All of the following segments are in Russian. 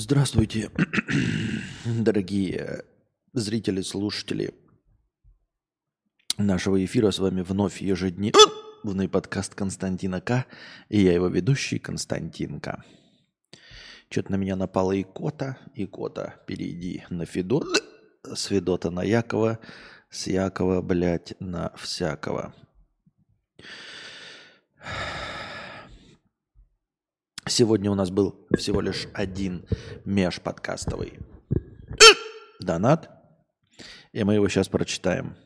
Здравствуйте, дорогие зрители, слушатели нашего эфира. С вами вновь ежедневный подкаст Константина К. И я его ведущий Константин К. Что-то на меня напала икота. Икота, перейди на Федот. С Федота на Якова. С Якова, блядь, на всякого. Сегодня у нас был всего лишь один межподкастовый донат. И мы его сейчас прочитаем.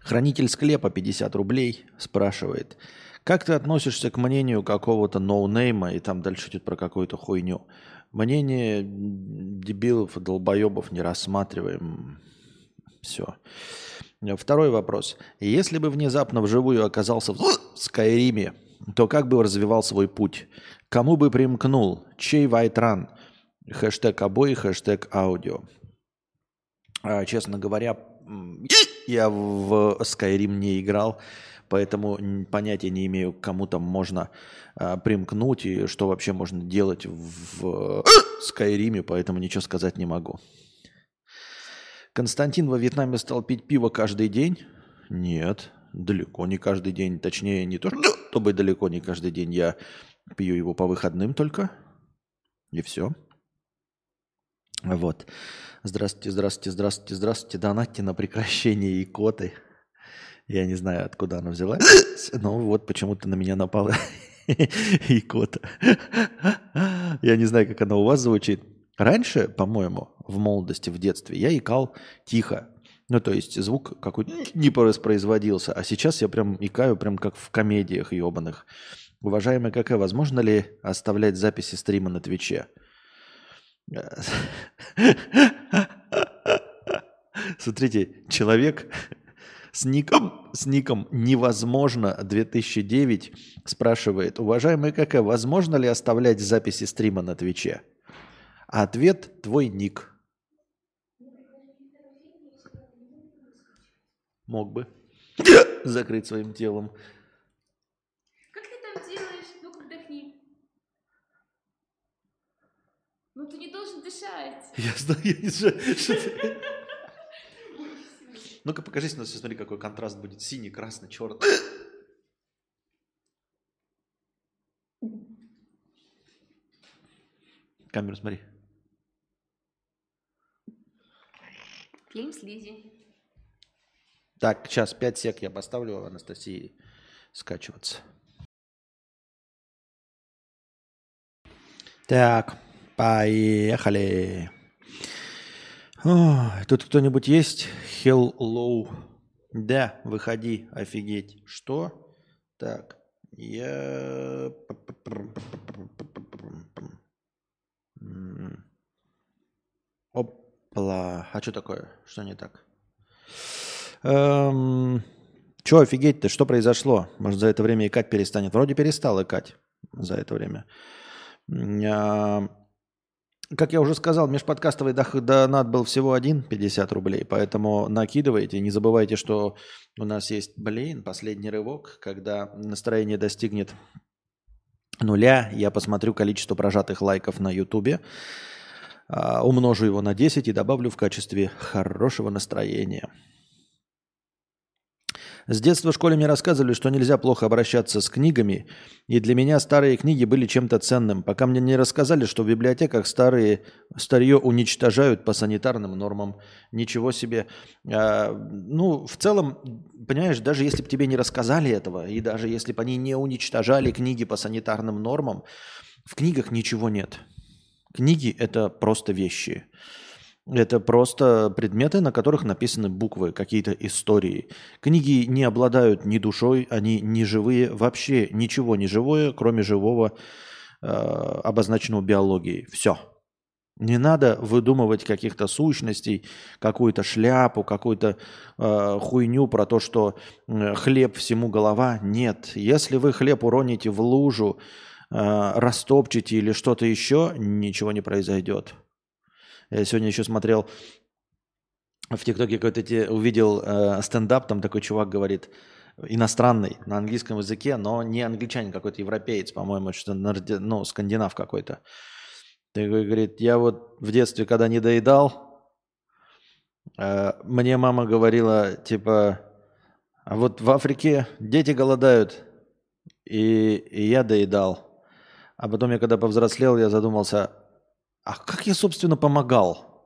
Хранитель склепа 50 рублей спрашивает, как ты относишься к мнению какого-то ноунейма, и там дальше идет про какую-то хуйню. Мнение дебилов и долбоебов не рассматриваем. Все. Второй вопрос. Если бы внезапно вживую оказался в Скайриме, то как бы развивал свой путь? Кому бы примкнул? Чей вайтран? Хэштег обои, хэштег аудио. А, честно говоря, я в Skyrim не играл, поэтому понятия не имею, кому там можно а, примкнуть и что вообще можно делать в Скайриме, поэтому ничего сказать не могу. Константин во Вьетнаме стал пить пиво каждый день? Нет, далеко не каждый день. Точнее, не то, чтобы далеко не каждый день. Я пью его по выходным только. И все. Вот. Здравствуйте, здравствуйте, здравствуйте, здравствуйте. Донатьте на прекращение икоты. Я не знаю, откуда она взялась, но вот почему-то на меня напала икота. Я не знаю, как она у вас звучит. Раньше, по-моему, в молодости, в детстве, я икал тихо. Ну, то есть звук какой-то не воспроизводился. А сейчас я прям икаю, прям как в комедиях ебаных. Уважаемый КК, возможно ли оставлять записи стрима на Твиче? Смотрите, человек с ником, с ником невозможно 2009 спрашивает, уважаемый КК, возможно ли оставлять записи стрима на Твиче? А ответ твой ник – Мог бы закрыть своим телом. Как ты там делаешь? Ну-ка вдохни. Ну ты не должен дышать. Я знаю, я не знаю. Ну-ка покажись, ну смотри, какой контраст будет. Синий, красный, черный. Камеру смотри. Пьем слизи. Так, сейчас 5 сек я поставлю Анастасии скачиваться. Так, поехали. О, тут кто-нибудь есть? Hello. Да, выходи, офигеть. Что? Так, я... Опла. А что такое? Что не так? Эм, Че офигеть-то? Что произошло? Может, за это время икать перестанет? Вроде перестал икать за это время. А, как я уже сказал, межподкастовый донат был всего один, 50 рублей, поэтому накидывайте. Не забывайте, что у нас есть, блин, последний рывок, когда настроение достигнет нуля, я посмотрю количество прожатых лайков на ютубе, а, умножу его на 10 и добавлю в качестве хорошего настроения. С детства в школе мне рассказывали, что нельзя плохо обращаться с книгами, и для меня старые книги были чем-то ценным, пока мне не рассказали, что в библиотеках старые старье уничтожают по санитарным нормам. Ничего себе. А, ну, в целом, понимаешь, даже если бы тебе не рассказали этого, и даже если бы они не уничтожали книги по санитарным нормам, в книгах ничего нет. Книги – это просто вещи. Это просто предметы, на которых написаны буквы, какие-то истории. Книги не обладают ни душой, они не живые, вообще ничего не живое, кроме живого, э, обозначенного биологией. Все. Не надо выдумывать каких-то сущностей, какую-то шляпу, какую-то э, хуйню про то, что э, хлеб всему голова. Нет. Если вы хлеб уроните в лужу, э, растопчете или что-то еще, ничего не произойдет. Я сегодня еще смотрел в ТикТоке какой-то увидел э, стендап, там такой чувак говорит, иностранный, на английском языке, но не англичанин, какой-то европеец, по-моему, что ну, скандинав какой-то. Такой говорит, я вот в детстве, когда не доедал, э, мне мама говорила, типа, а вот в Африке дети голодают, и, и я доедал. А потом я, когда повзрослел, я задумался, а как я, собственно, помогал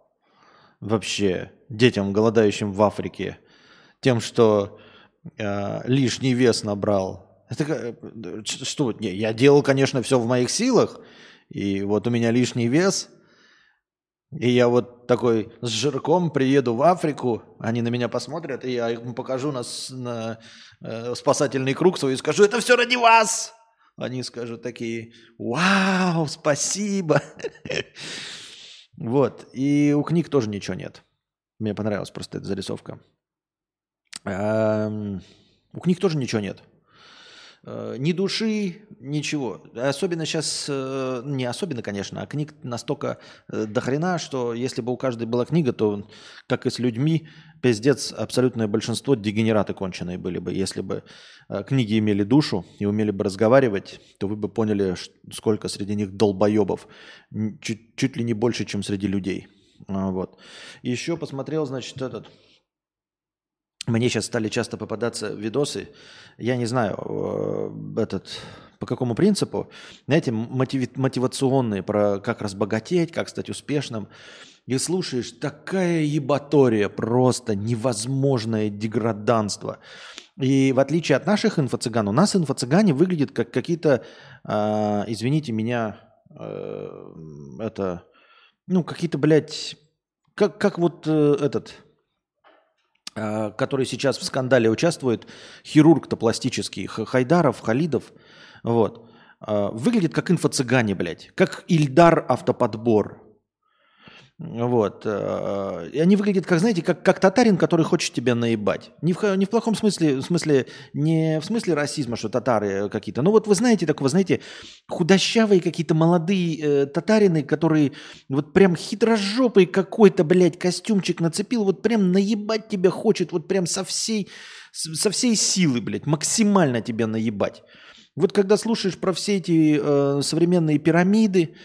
вообще детям, голодающим в Африке, тем, что э, лишний вес набрал? Это что? Не, я делал, конечно, все в моих силах, и вот у меня лишний вес, и я вот такой с жирком приеду в Африку, они на меня посмотрят, и я им покажу на, на э, спасательный круг свой и скажу, это все ради вас. Они скажут такие, вау, спасибо. Вот. И у книг тоже ничего нет. Мне понравилась просто эта зарисовка. У книг тоже ничего нет. Э, ни души, ничего. Особенно сейчас, э, не особенно, конечно, а книг настолько э, дохрена, что если бы у каждой была книга, то, как и с людьми, пиздец, абсолютное большинство дегенераты конченые были бы. Если бы книги имели душу и умели бы разговаривать, то вы бы поняли, сколько среди них долбоебов. Чуть, чуть ли не больше, чем среди людей. А, вот. Еще посмотрел, значит, этот мне сейчас стали часто попадаться видосы, я не знаю, э, этот, по какому принципу, знаете, мотив, мотивационные, про как разбогатеть, как стать успешным. И слушаешь, такая ебатория, просто невозможное деграданство. И в отличие от наших инфо-цыган, у нас инфо-цыгане выглядят как какие-то, э, извините меня, э, это, ну, какие-то, блядь, как, как вот э, этот который сейчас в скандале участвует, хирург-то пластический, Хайдаров, Халидов, вот, э, выглядит как инфо-цыгане, блядь, как Ильдар автоподбор. Вот. Э, и они выглядят, как, знаете, как, как татарин, который хочет тебя наебать. Не в, не в плохом смысле, в смысле, не в смысле расизма, что татары какие-то. Ну вот вы знаете, так вы знаете, худощавые какие-то молодые э, татарины, которые вот прям хитрожопый какой-то, блядь, костюмчик нацепил, вот прям наебать тебя хочет, вот прям со всей, со всей силы, блядь, максимально тебя наебать. Вот когда слушаешь про все эти э, современные пирамиды,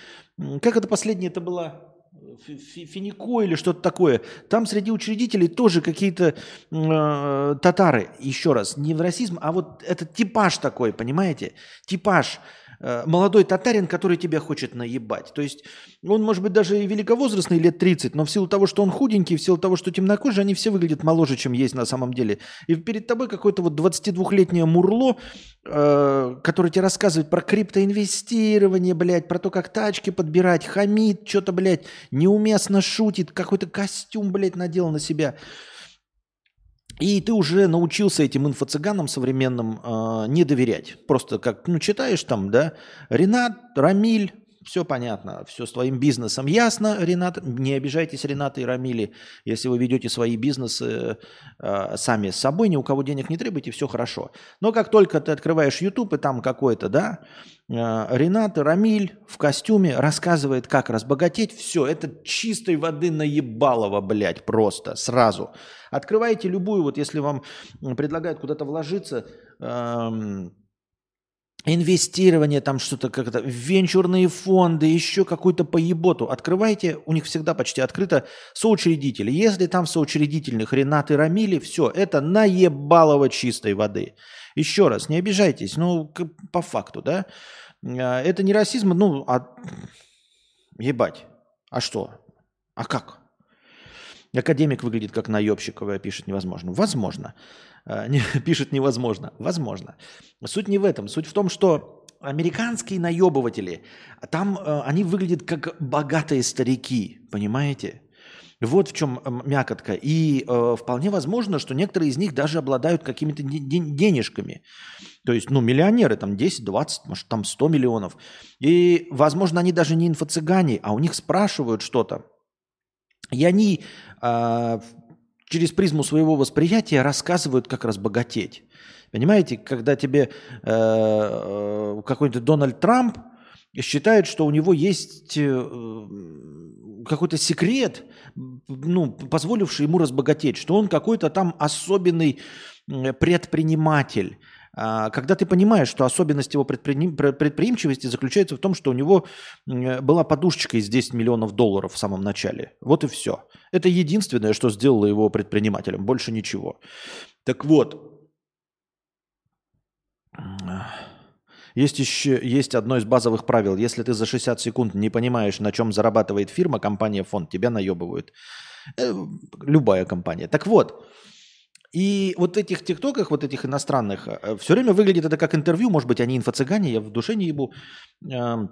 как это последнее это было? Финико или что-то такое. Там среди учредителей тоже какие-то э, татары. Еще раз, не в расизм, а вот этот типаж такой, понимаете? Типаж. Э, молодой татарин, который тебя хочет наебать. То есть он может быть даже и великовозрастный, лет 30, но в силу того, что он худенький, в силу того, что темнокожий, они все выглядят моложе, чем есть на самом деле. И перед тобой какое-то вот 22-летнее мурло, э, который тебе рассказывает про криптоинвестирование, блядь, про то, как тачки подбирать, хамит, что-то, блядь, неуместно шутит, какой-то костюм, блядь, надел на себя. И ты уже научился этим инфо-цыганам современным э, не доверять. Просто как, ну, читаешь там, да, Ренат, Рамиль, все понятно, все с твоим бизнесом ясно, Ренат. Не обижайтесь, Ренат и Рамили, если вы ведете свои бизнесы э, сами с собой, ни у кого денег не требуйте, все хорошо. Но как только ты открываешь YouTube и там какой-то, да, э, Ренат и Рамиль в костюме рассказывает, как разбогатеть, все, это чистой воды наебалово, блядь, просто, сразу. Открывайте любую, вот если вам предлагают куда-то вложиться, э, инвестирование, там что-то как-то, венчурные фонды, еще какую-то поеботу. Открывайте, у них всегда почти открыто соучредители. Если там соучредительных Ренат и Рамили, все, это наебалово чистой воды. Еще раз, не обижайтесь, ну, по факту, да. А, это не расизм, ну, а ебать. А что? А как? Академик выглядит как наебщик, пишет невозможно. Возможно. Не, пишет невозможно. Возможно. Суть не в этом. Суть в том, что американские наебыватели, там э, они выглядят как богатые старики, понимаете? Вот в чем мякотка. И э, вполне возможно, что некоторые из них даже обладают какими-то денежками. То есть, ну, миллионеры, там 10, 20, может, там 100 миллионов. И, возможно, они даже не инфо-цыгане, а у них спрашивают что-то. И они э, через призму своего восприятия рассказывают, как разбогатеть. Понимаете, когда тебе э, э, какой-то Дональд Трамп считает, что у него есть э, какой-то секрет, ну, позволивший ему разбогатеть, что он какой-то там особенный предприниматель. А, когда ты понимаешь, что особенность его предприимчивости заключается в том, что у него была подушечка из 10 миллионов долларов в самом начале. Вот и все. Это единственное, что сделало его предпринимателем, больше ничего. Так вот, есть еще есть одно из базовых правил. Если ты за 60 секунд не понимаешь, на чем зарабатывает фирма, компания, фонд, тебя наебывают. Э, любая компания. Так вот, и вот этих тиктоках, вот этих иностранных, э, все время выглядит это как интервью, может быть, они инфо-цыгане, я в душе не ебу. Эм,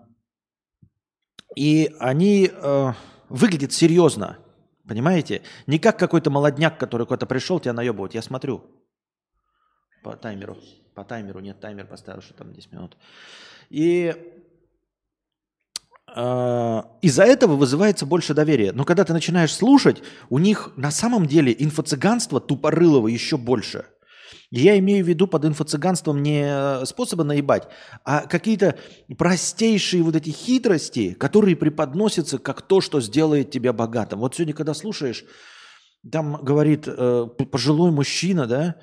и они э, выглядят серьезно, понимаете? Не как какой-то молодняк, который куда-то пришел, тебя наебывать. Я смотрю по таймеру. По таймеру, нет, таймер поставил, что там 10 минут. И из-за этого вызывается больше доверия. Но когда ты начинаешь слушать, у них на самом деле инфо-цыганство тупорылого еще больше. Я имею в виду под инфо-цыганством не способы наебать, а какие-то простейшие вот эти хитрости, которые преподносятся как то, что сделает тебя богатым. Вот сегодня, когда слушаешь, там говорит э, пожилой мужчина, да,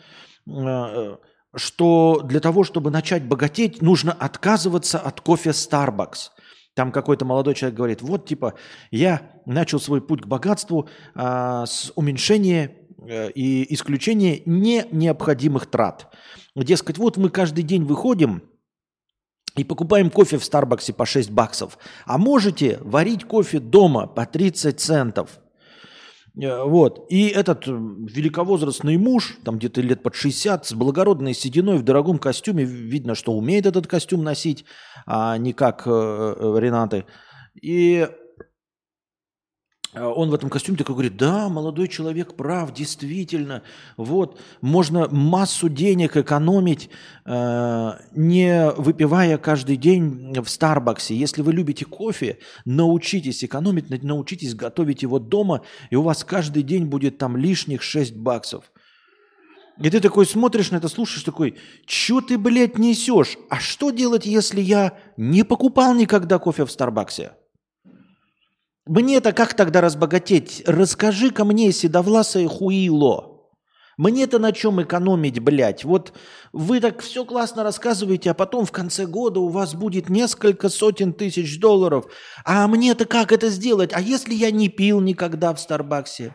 э, что для того, чтобы начать богатеть, нужно отказываться от кофе Starbucks – там какой-то молодой человек говорит, вот типа я начал свой путь к богатству а, с уменьшения э, и исключения не необходимых трат. Дескать, вот мы каждый день выходим и покупаем кофе в Старбаксе по 6 баксов, а можете варить кофе дома по 30 центов. Э, вот. И этот э, великовозрастный муж, там где-то лет под 60, с благородной сединой в дорогом костюме, видно, что умеет этот костюм носить, а не как э, Ренаты. И он в этом костюме такой говорит, да, молодой человек прав, действительно, вот, можно массу денег экономить, э, не выпивая каждый день в Старбаксе. Если вы любите кофе, научитесь экономить, научитесь готовить его дома, и у вас каждый день будет там лишних 6 баксов. И ты такой смотришь на это, слушаешь, такой, что ты, блядь, несешь? А что делать, если я не покупал никогда кофе в Старбаксе? Мне-то как тогда разбогатеть? Расскажи-ка мне, седовласое хуило. Мне-то на чем экономить, блядь? Вот вы так все классно рассказываете, а потом в конце года у вас будет несколько сотен тысяч долларов. А мне-то как это сделать? А если я не пил никогда в Старбаксе?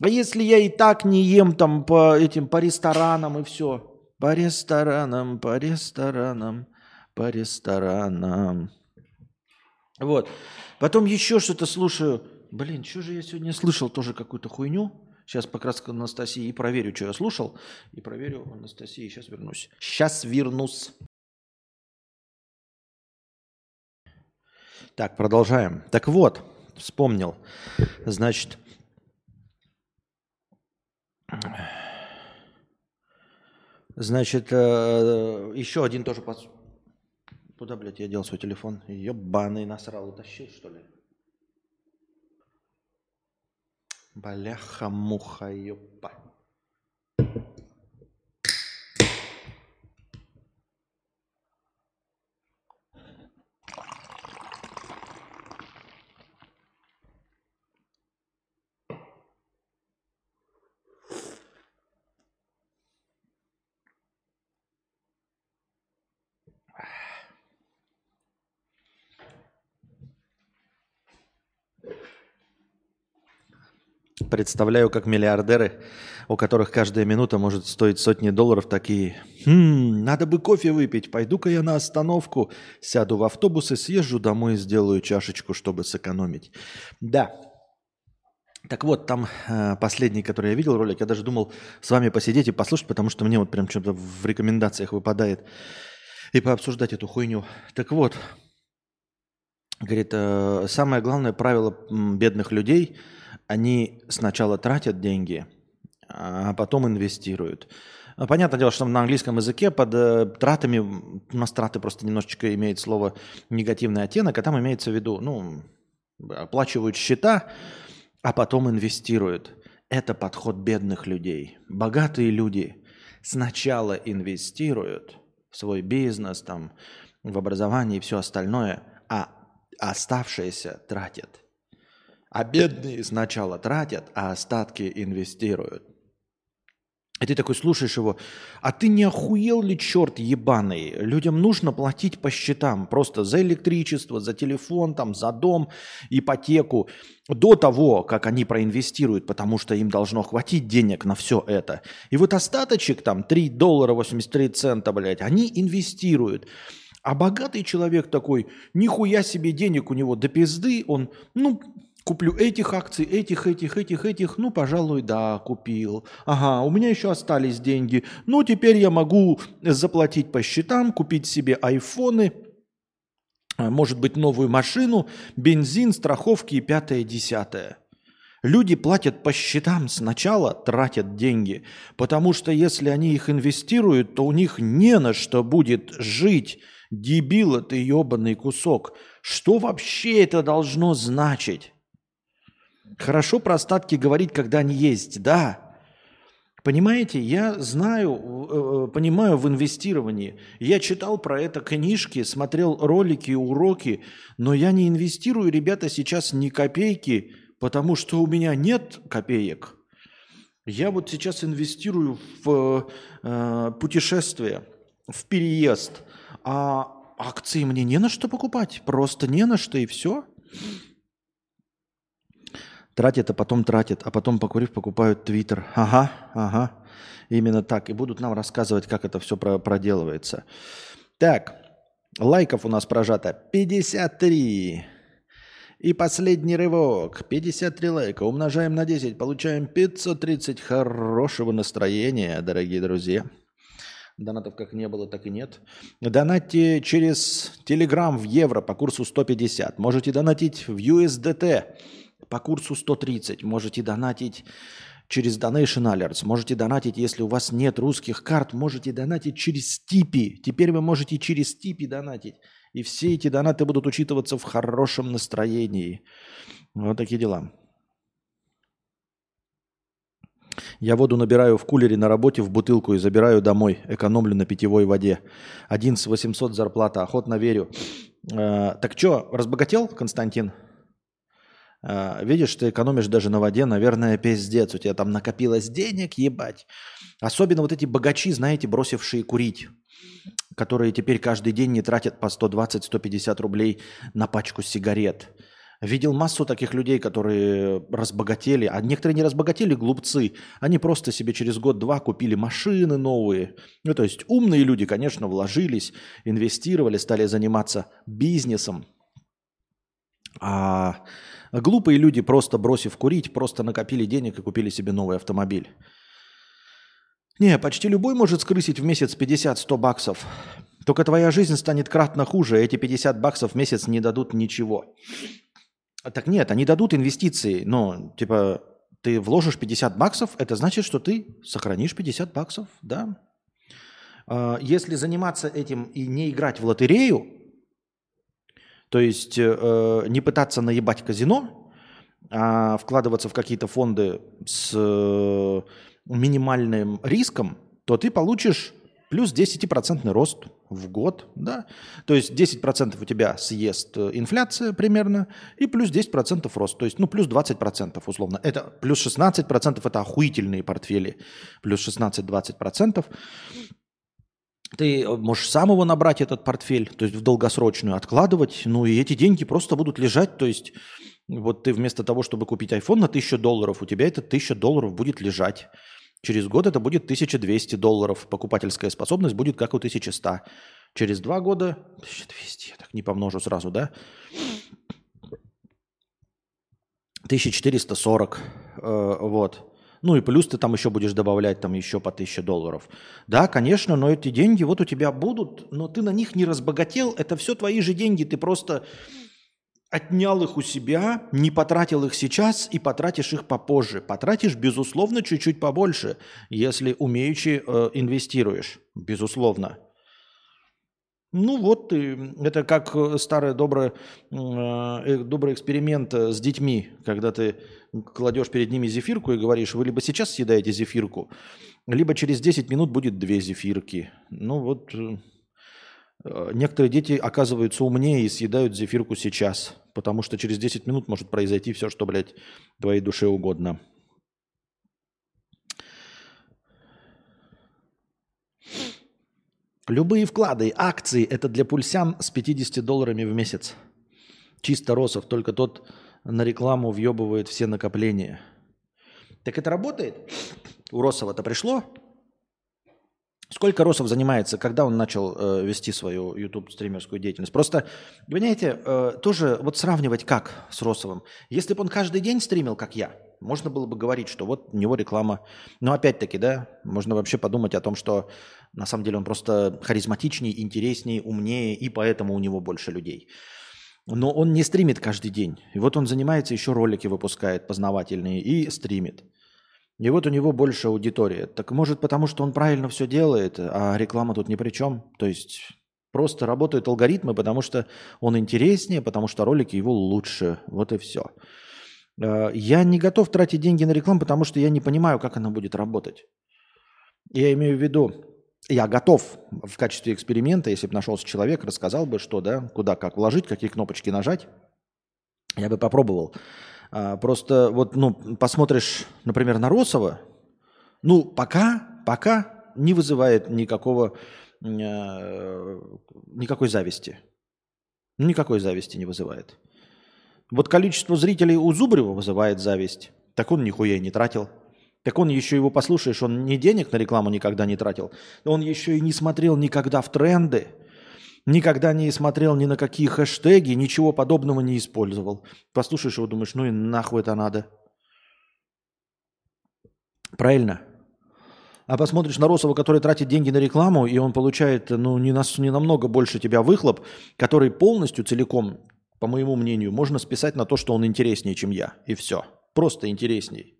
А если я и так не ем там по этим, по ресторанам и все? По ресторанам, по ресторанам, по ресторанам. Вот. Потом еще что-то слушаю. Блин, что же я сегодня слышал тоже какую-то хуйню. Сейчас к Анастасии и проверю, что я слушал. И проверю Анастасии. Сейчас вернусь. Сейчас вернусь. Так, продолжаем. Так вот, вспомнил. Значит, значит, э, еще один тоже Куда, блядь, я дел свой телефон? Ебаный насрал, утащил, что ли? Бляха-муха, ёпа. Представляю, как миллиардеры, у которых каждая минута может стоить сотни долларов, такие, «Хм, надо бы кофе выпить, пойду-ка я на остановку, сяду в автобус и съезжу домой и сделаю чашечку, чтобы сэкономить». Да, так вот, там э, последний, который я видел ролик, я даже думал с вами посидеть и послушать, потому что мне вот прям что-то в рекомендациях выпадает, и пообсуждать эту хуйню. Так вот, говорит, э, самое главное правило бедных людей – они сначала тратят деньги, а потом инвестируют. Понятное дело, что на английском языке под э, тратами, у нас траты просто немножечко имеет слово негативный оттенок, а там имеется в виду, ну, оплачивают счета, а потом инвестируют. Это подход бедных людей. Богатые люди сначала инвестируют в свой бизнес, там, в образование и все остальное, а оставшиеся тратят. А бедные сначала тратят, а остатки инвестируют. И ты такой слушаешь его, а ты не охуел ли, черт ебаный? Людям нужно платить по счетам, просто за электричество, за телефон, там, за дом, ипотеку, до того, как они проинвестируют, потому что им должно хватить денег на все это. И вот остаточек, там, 3 доллара 83 цента, блядь, они инвестируют. А богатый человек такой, нихуя себе денег у него до пизды, он, ну, Куплю этих акций, этих, этих, этих, этих. Ну, пожалуй, да, купил. Ага, у меня еще остались деньги. Ну, теперь я могу заплатить по счетам, купить себе айфоны, а, может быть, новую машину, бензин, страховки и пятое, десятое. Люди платят по счетам сначала, тратят деньги, потому что если они их инвестируют, то у них не на что будет жить. Дебил ты ебаный кусок. Что вообще это должно значить? Хорошо про остатки говорить, когда они есть, да. Понимаете, я знаю, э, э, понимаю в инвестировании. Я читал про это книжки, смотрел ролики, уроки, но я не инвестирую, ребята, сейчас ни копейки, потому что у меня нет копеек. Я вот сейчас инвестирую в э, путешествие, в переезд, а акции мне не на что покупать, просто не на что и все. Тратят, а потом тратят, а потом, покурив, покупают Твиттер. Ага, ага. Именно так. И будут нам рассказывать, как это все проделывается. Так, лайков у нас прожато 53. И последний рывок. 53 лайка. Умножаем на 10. Получаем 530 хорошего настроения, дорогие друзья. Донатов как не было, так и нет. Донатьте через Telegram в евро по курсу 150. Можете донатить в USDT по курсу 130. Можете донатить через Donation Alerts. Можете донатить, если у вас нет русских карт, можете донатить через Типи. Теперь вы можете через Типи донатить. И все эти донаты будут учитываться в хорошем настроении. Вот такие дела. Я воду набираю в кулере на работе в бутылку и забираю домой. Экономлю на питьевой воде. Один с 800 зарплата. Охотно верю. Э, так что, разбогател, Константин? А, видишь, ты экономишь даже на воде, наверное, пиздец. У тебя там накопилось денег, ебать. Особенно вот эти богачи, знаете, бросившие курить, которые теперь каждый день не тратят по 120-150 рублей на пачку сигарет. Видел массу таких людей, которые разбогатели, а некоторые не разбогатели, глупцы. Они просто себе через год-два купили машины новые. Ну, то есть умные люди, конечно, вложились, инвестировали, стали заниматься бизнесом. А глупые люди, просто бросив курить, просто накопили денег и купили себе новый автомобиль. Не, почти любой может скрысить в месяц 50-100 баксов. Только твоя жизнь станет кратно хуже, эти 50 баксов в месяц не дадут ничего. Так нет, они дадут инвестиции, но типа ты вложишь 50 баксов, это значит, что ты сохранишь 50 баксов, да. А, если заниматься этим и не играть в лотерею, то есть э, не пытаться наебать казино, а вкладываться в какие-то фонды с э, минимальным риском, то ты получишь плюс 10% рост в год. Да? То есть 10% у тебя съест э, инфляция примерно, и плюс 10% рост. То есть ну, плюс 20% условно. Это плюс 16% это охуительные портфели. Плюс 16-20%. Ты э, можешь сам его набрать, этот портфель, то есть в долгосрочную откладывать, ну и эти деньги просто будут лежать, то есть вот ты вместо того, чтобы купить iPhone на 1000 долларов, у тебя это 1000 долларов будет лежать. Через год это будет 1200 долларов. Покупательская способность будет как у 1100. Через два года 1200, я так не помножу сразу, да? 1440, э, вот. Ну и плюс ты там еще будешь добавлять там еще по 1000 долларов. Да, конечно, но эти деньги вот у тебя будут, но ты на них не разбогател. Это все твои же деньги. Ты просто отнял их у себя, не потратил их сейчас и потратишь их попозже. Потратишь, безусловно, чуть-чуть побольше, если умеючи э, инвестируешь. Безусловно. Ну вот, это как э, старый добрый, э, добрый эксперимент э, с детьми, когда ты кладешь перед ними зефирку и говоришь, вы либо сейчас съедаете зефирку, либо через 10 минут будет две зефирки. Ну вот, некоторые дети оказываются умнее и съедают зефирку сейчас. Потому что через 10 минут может произойти все, что, блядь, твоей душе угодно. Любые вклады, акции – это для пульсян с 50 долларами в месяц. Чисто Росов, только тот на рекламу въебывает все накопления. Так это работает? У Росова-то пришло? Сколько Росов занимается, когда он начал э, вести свою YouTube-стримерскую деятельность? Просто, понимаете, э, тоже вот сравнивать как с Росовым. Если бы он каждый день стримил, как я, можно было бы говорить, что вот у него реклама. Но опять-таки, да, можно вообще подумать о том, что на самом деле он просто харизматичнее, интереснее, умнее, и поэтому у него больше людей. Но он не стримит каждый день. И вот он занимается, еще ролики выпускает познавательные и стримит. И вот у него больше аудитория. Так может потому, что он правильно все делает, а реклама тут ни при чем? То есть просто работают алгоритмы, потому что он интереснее, потому что ролики его лучше. Вот и все. Э, я не готов тратить деньги на рекламу, потому что я не понимаю, как она будет работать. Я имею в виду, я готов в качестве эксперимента, если бы нашелся человек, рассказал бы, что, да, куда, как вложить, какие кнопочки нажать, я бы попробовал. А, просто вот, ну, посмотришь, например, на Росова, ну, пока, пока не вызывает никакого, э, никакой зависти. Никакой зависти не вызывает. Вот количество зрителей у Зубрева вызывает зависть. Так он нихуя не тратил. Так он еще его послушаешь, он не денег на рекламу никогда не тратил. Он еще и не смотрел никогда в тренды, никогда не смотрел ни на какие хэштеги, ничего подобного не использовал. Послушаешь его, думаешь, ну и нахуй это надо. Правильно? А посмотришь на Росова, который тратит деньги на рекламу, и он получает ну, не, на, не намного больше тебя выхлоп, который полностью, целиком по моему мнению, можно списать на то, что он интереснее, чем я. И все. Просто интересней.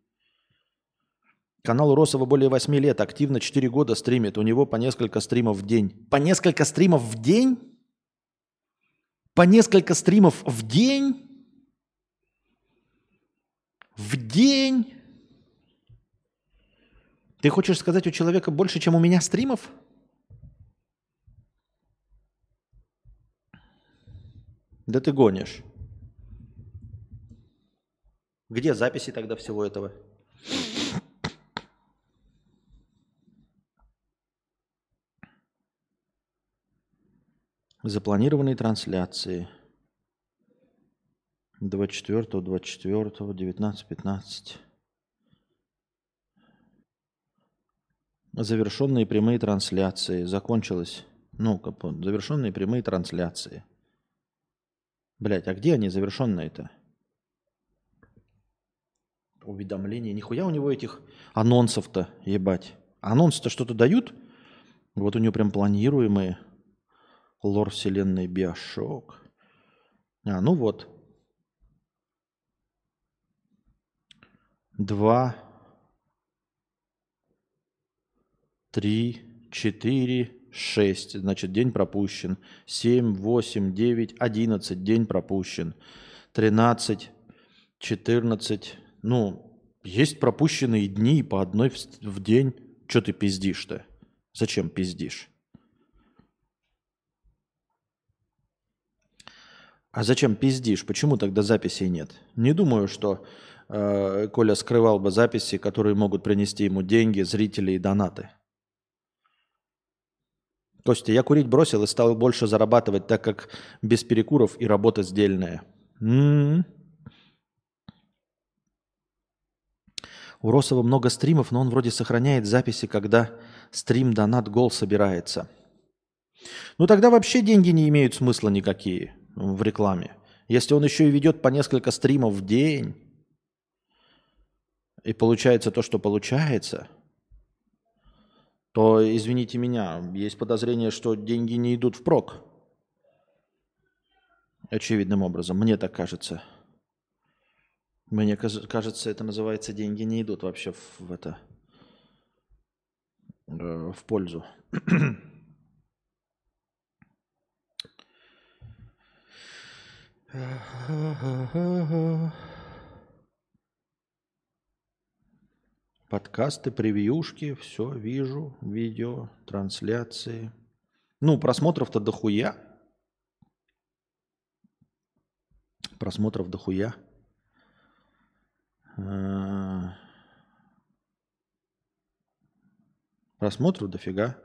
Канал Росова более 8 лет, активно 4 года стримит. У него по несколько стримов в день. По несколько стримов в день? По несколько стримов в день? В день? Ты хочешь сказать, у человека больше, чем у меня стримов? Да ты гонишь. Где записи тогда всего этого? Запланированные трансляции. 24, 24, 19, 15. Завершенные прямые трансляции. Закончилось. Ну, завершенные прямые трансляции. Блять, а где они завершенные-то? Уведомления. Нихуя у него этих анонсов-то, ебать. Анонсы-то что-то дают? Вот у него прям планируемые. Лор вселенной Биошок. А, ну вот. Два, три, четыре, 6, значит, день пропущен. 7, 8, 9, 11, день пропущен. 13, 14, ну, есть пропущенные дни по одной в, в день. Что ты пиздишь-то? Зачем пиздишь? А зачем пиздишь? Почему тогда записей нет? Не думаю, что э, Коля скрывал бы записи, которые могут принести ему деньги, зрители и донаты. Костя, я курить бросил и стал больше зарабатывать, так как без перекуров и работа сдельная. М-м-м. У Росова много стримов, но он вроде сохраняет записи, когда стрим донат гол собирается. Ну тогда вообще деньги не имеют смысла никакие в рекламе. Если он еще и ведет по несколько стримов в день, и получается то, что получается – то, извините меня, есть подозрение, что деньги не идут в прок. Очевидным образом, мне так кажется. Мне кажется, это называется деньги не идут вообще в, в это э, в пользу. Подкасты, превьюшки, все вижу, видео, трансляции. Ну, просмотров-то дохуя. Просмотров дохуя. А, Просмотров дофига.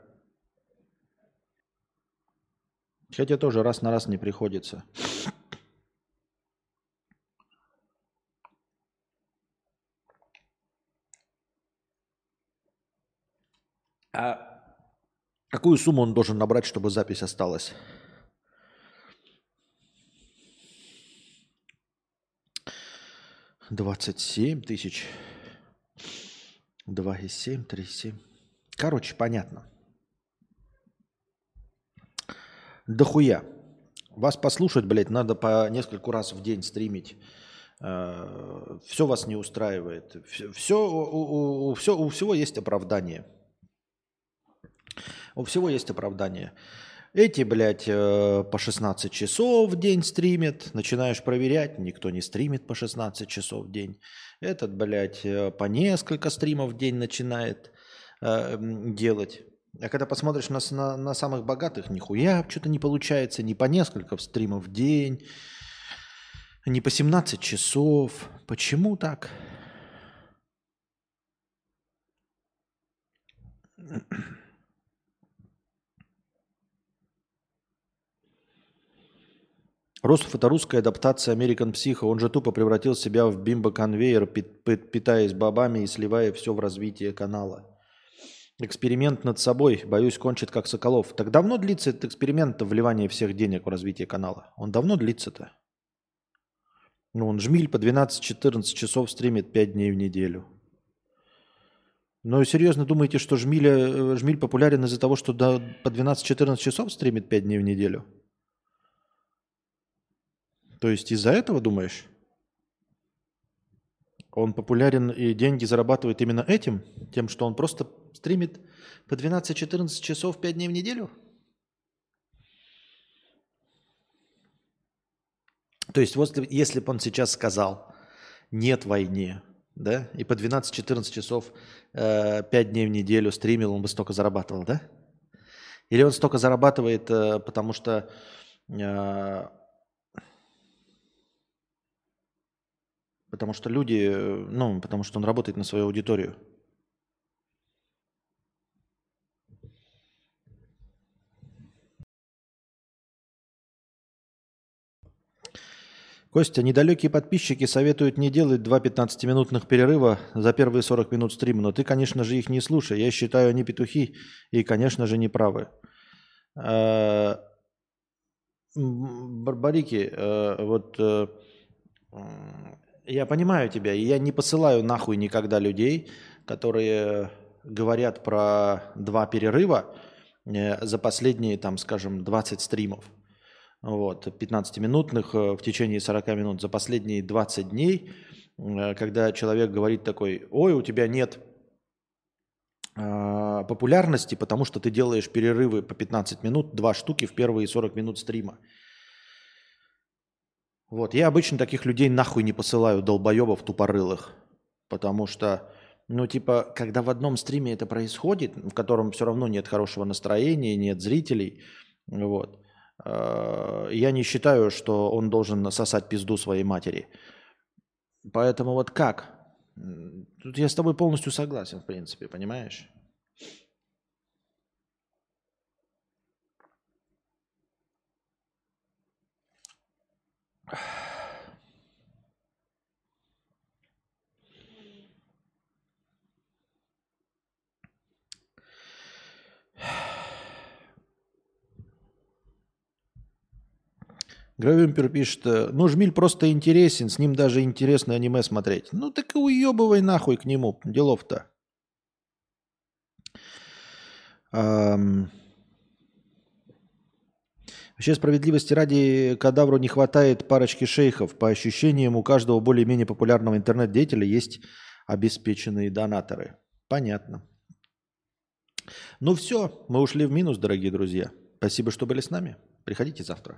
Хотя тоже раз на раз не приходится. Какую сумму он должен набрать, чтобы запись осталась? Двадцать семь тысяч. Два и семь, три семь. Короче, понятно. Дохуя. Вас послушать, блядь, надо по нескольку раз в день стримить. Все вас не устраивает. Все, у, у, все, у всего есть оправдание. У всего есть оправдание. Эти, блядь, э, по 16 часов в день стримят. Начинаешь проверять, никто не стримит по 16 часов в день. Этот, блядь, э, по несколько стримов в день начинает э, делать. А когда посмотришь на, на, на самых богатых, нихуя что-то не получается. Не по несколько стримов в день, не по 17 часов. Почему так? Ростов – это русская адаптация American Psycho. Он же тупо превратил себя в бимбо-конвейер, питаясь бабами и сливая все в развитие канала. Эксперимент над собой, боюсь, кончит как Соколов. Так давно длится этот эксперимент вливания всех денег в развитие канала? Он давно длится-то? Ну, он жмиль по 12-14 часов стримит 5 дней в неделю. Но серьезно думаете, что жмиль, э, жмиль популярен из-за того, что до, по 12-14 часов стримит 5 дней в неделю? То есть из-за этого думаешь? Он популярен и деньги зарабатывает именно этим? Тем, что он просто стримит по 12-14 часов 5 дней в неделю? То есть вот если бы он сейчас сказал «нет войне», да, и по 12-14 часов э, 5 дней в неделю стримил, он бы столько зарабатывал, да? Или он столько зарабатывает, э, потому что э, Потому что люди, ну, потому что он работает на свою аудиторию. Костя, недалекие подписчики советуют не делать два 15-минутных перерыва за первые 40 минут стрима, но ты, конечно же, их не слушай. Я считаю, они петухи и, конечно же, не правы. А, Барбарики, э, вот э, я понимаю тебя, и я не посылаю нахуй никогда людей, которые говорят про два перерыва э, за последние, там, скажем, 20 стримов. Вот, 15-минутных э, в течение 40 минут за последние 20 дней, э, когда человек говорит такой, ой, у тебя нет популярности, потому что ты делаешь перерывы по 15 минут, два штуки в первые 40 минут стрима. Вот, я обычно таких людей нахуй не посылаю, долбоебов тупорылых. Потому что, ну, типа, когда в одном стриме это происходит, в котором все равно нет хорошего настроения, нет зрителей, вот, э, я не считаю, что он должен сосать пизду своей матери. Поэтому вот как? Тут я с тобой полностью согласен, в принципе, понимаешь? Гравюмпер пишет, ну Жмиль просто интересен, с ним даже интересно аниме смотреть. Ну так и уебывай нахуй к нему, делов-то. Эм... Вообще, справедливости ради, кадавру не хватает парочки шейхов. По ощущениям, у каждого более-менее популярного интернет-деятеля есть обеспеченные донаторы. Понятно. Ну все, мы ушли в минус, дорогие друзья. Спасибо, что были с нами. Приходите завтра.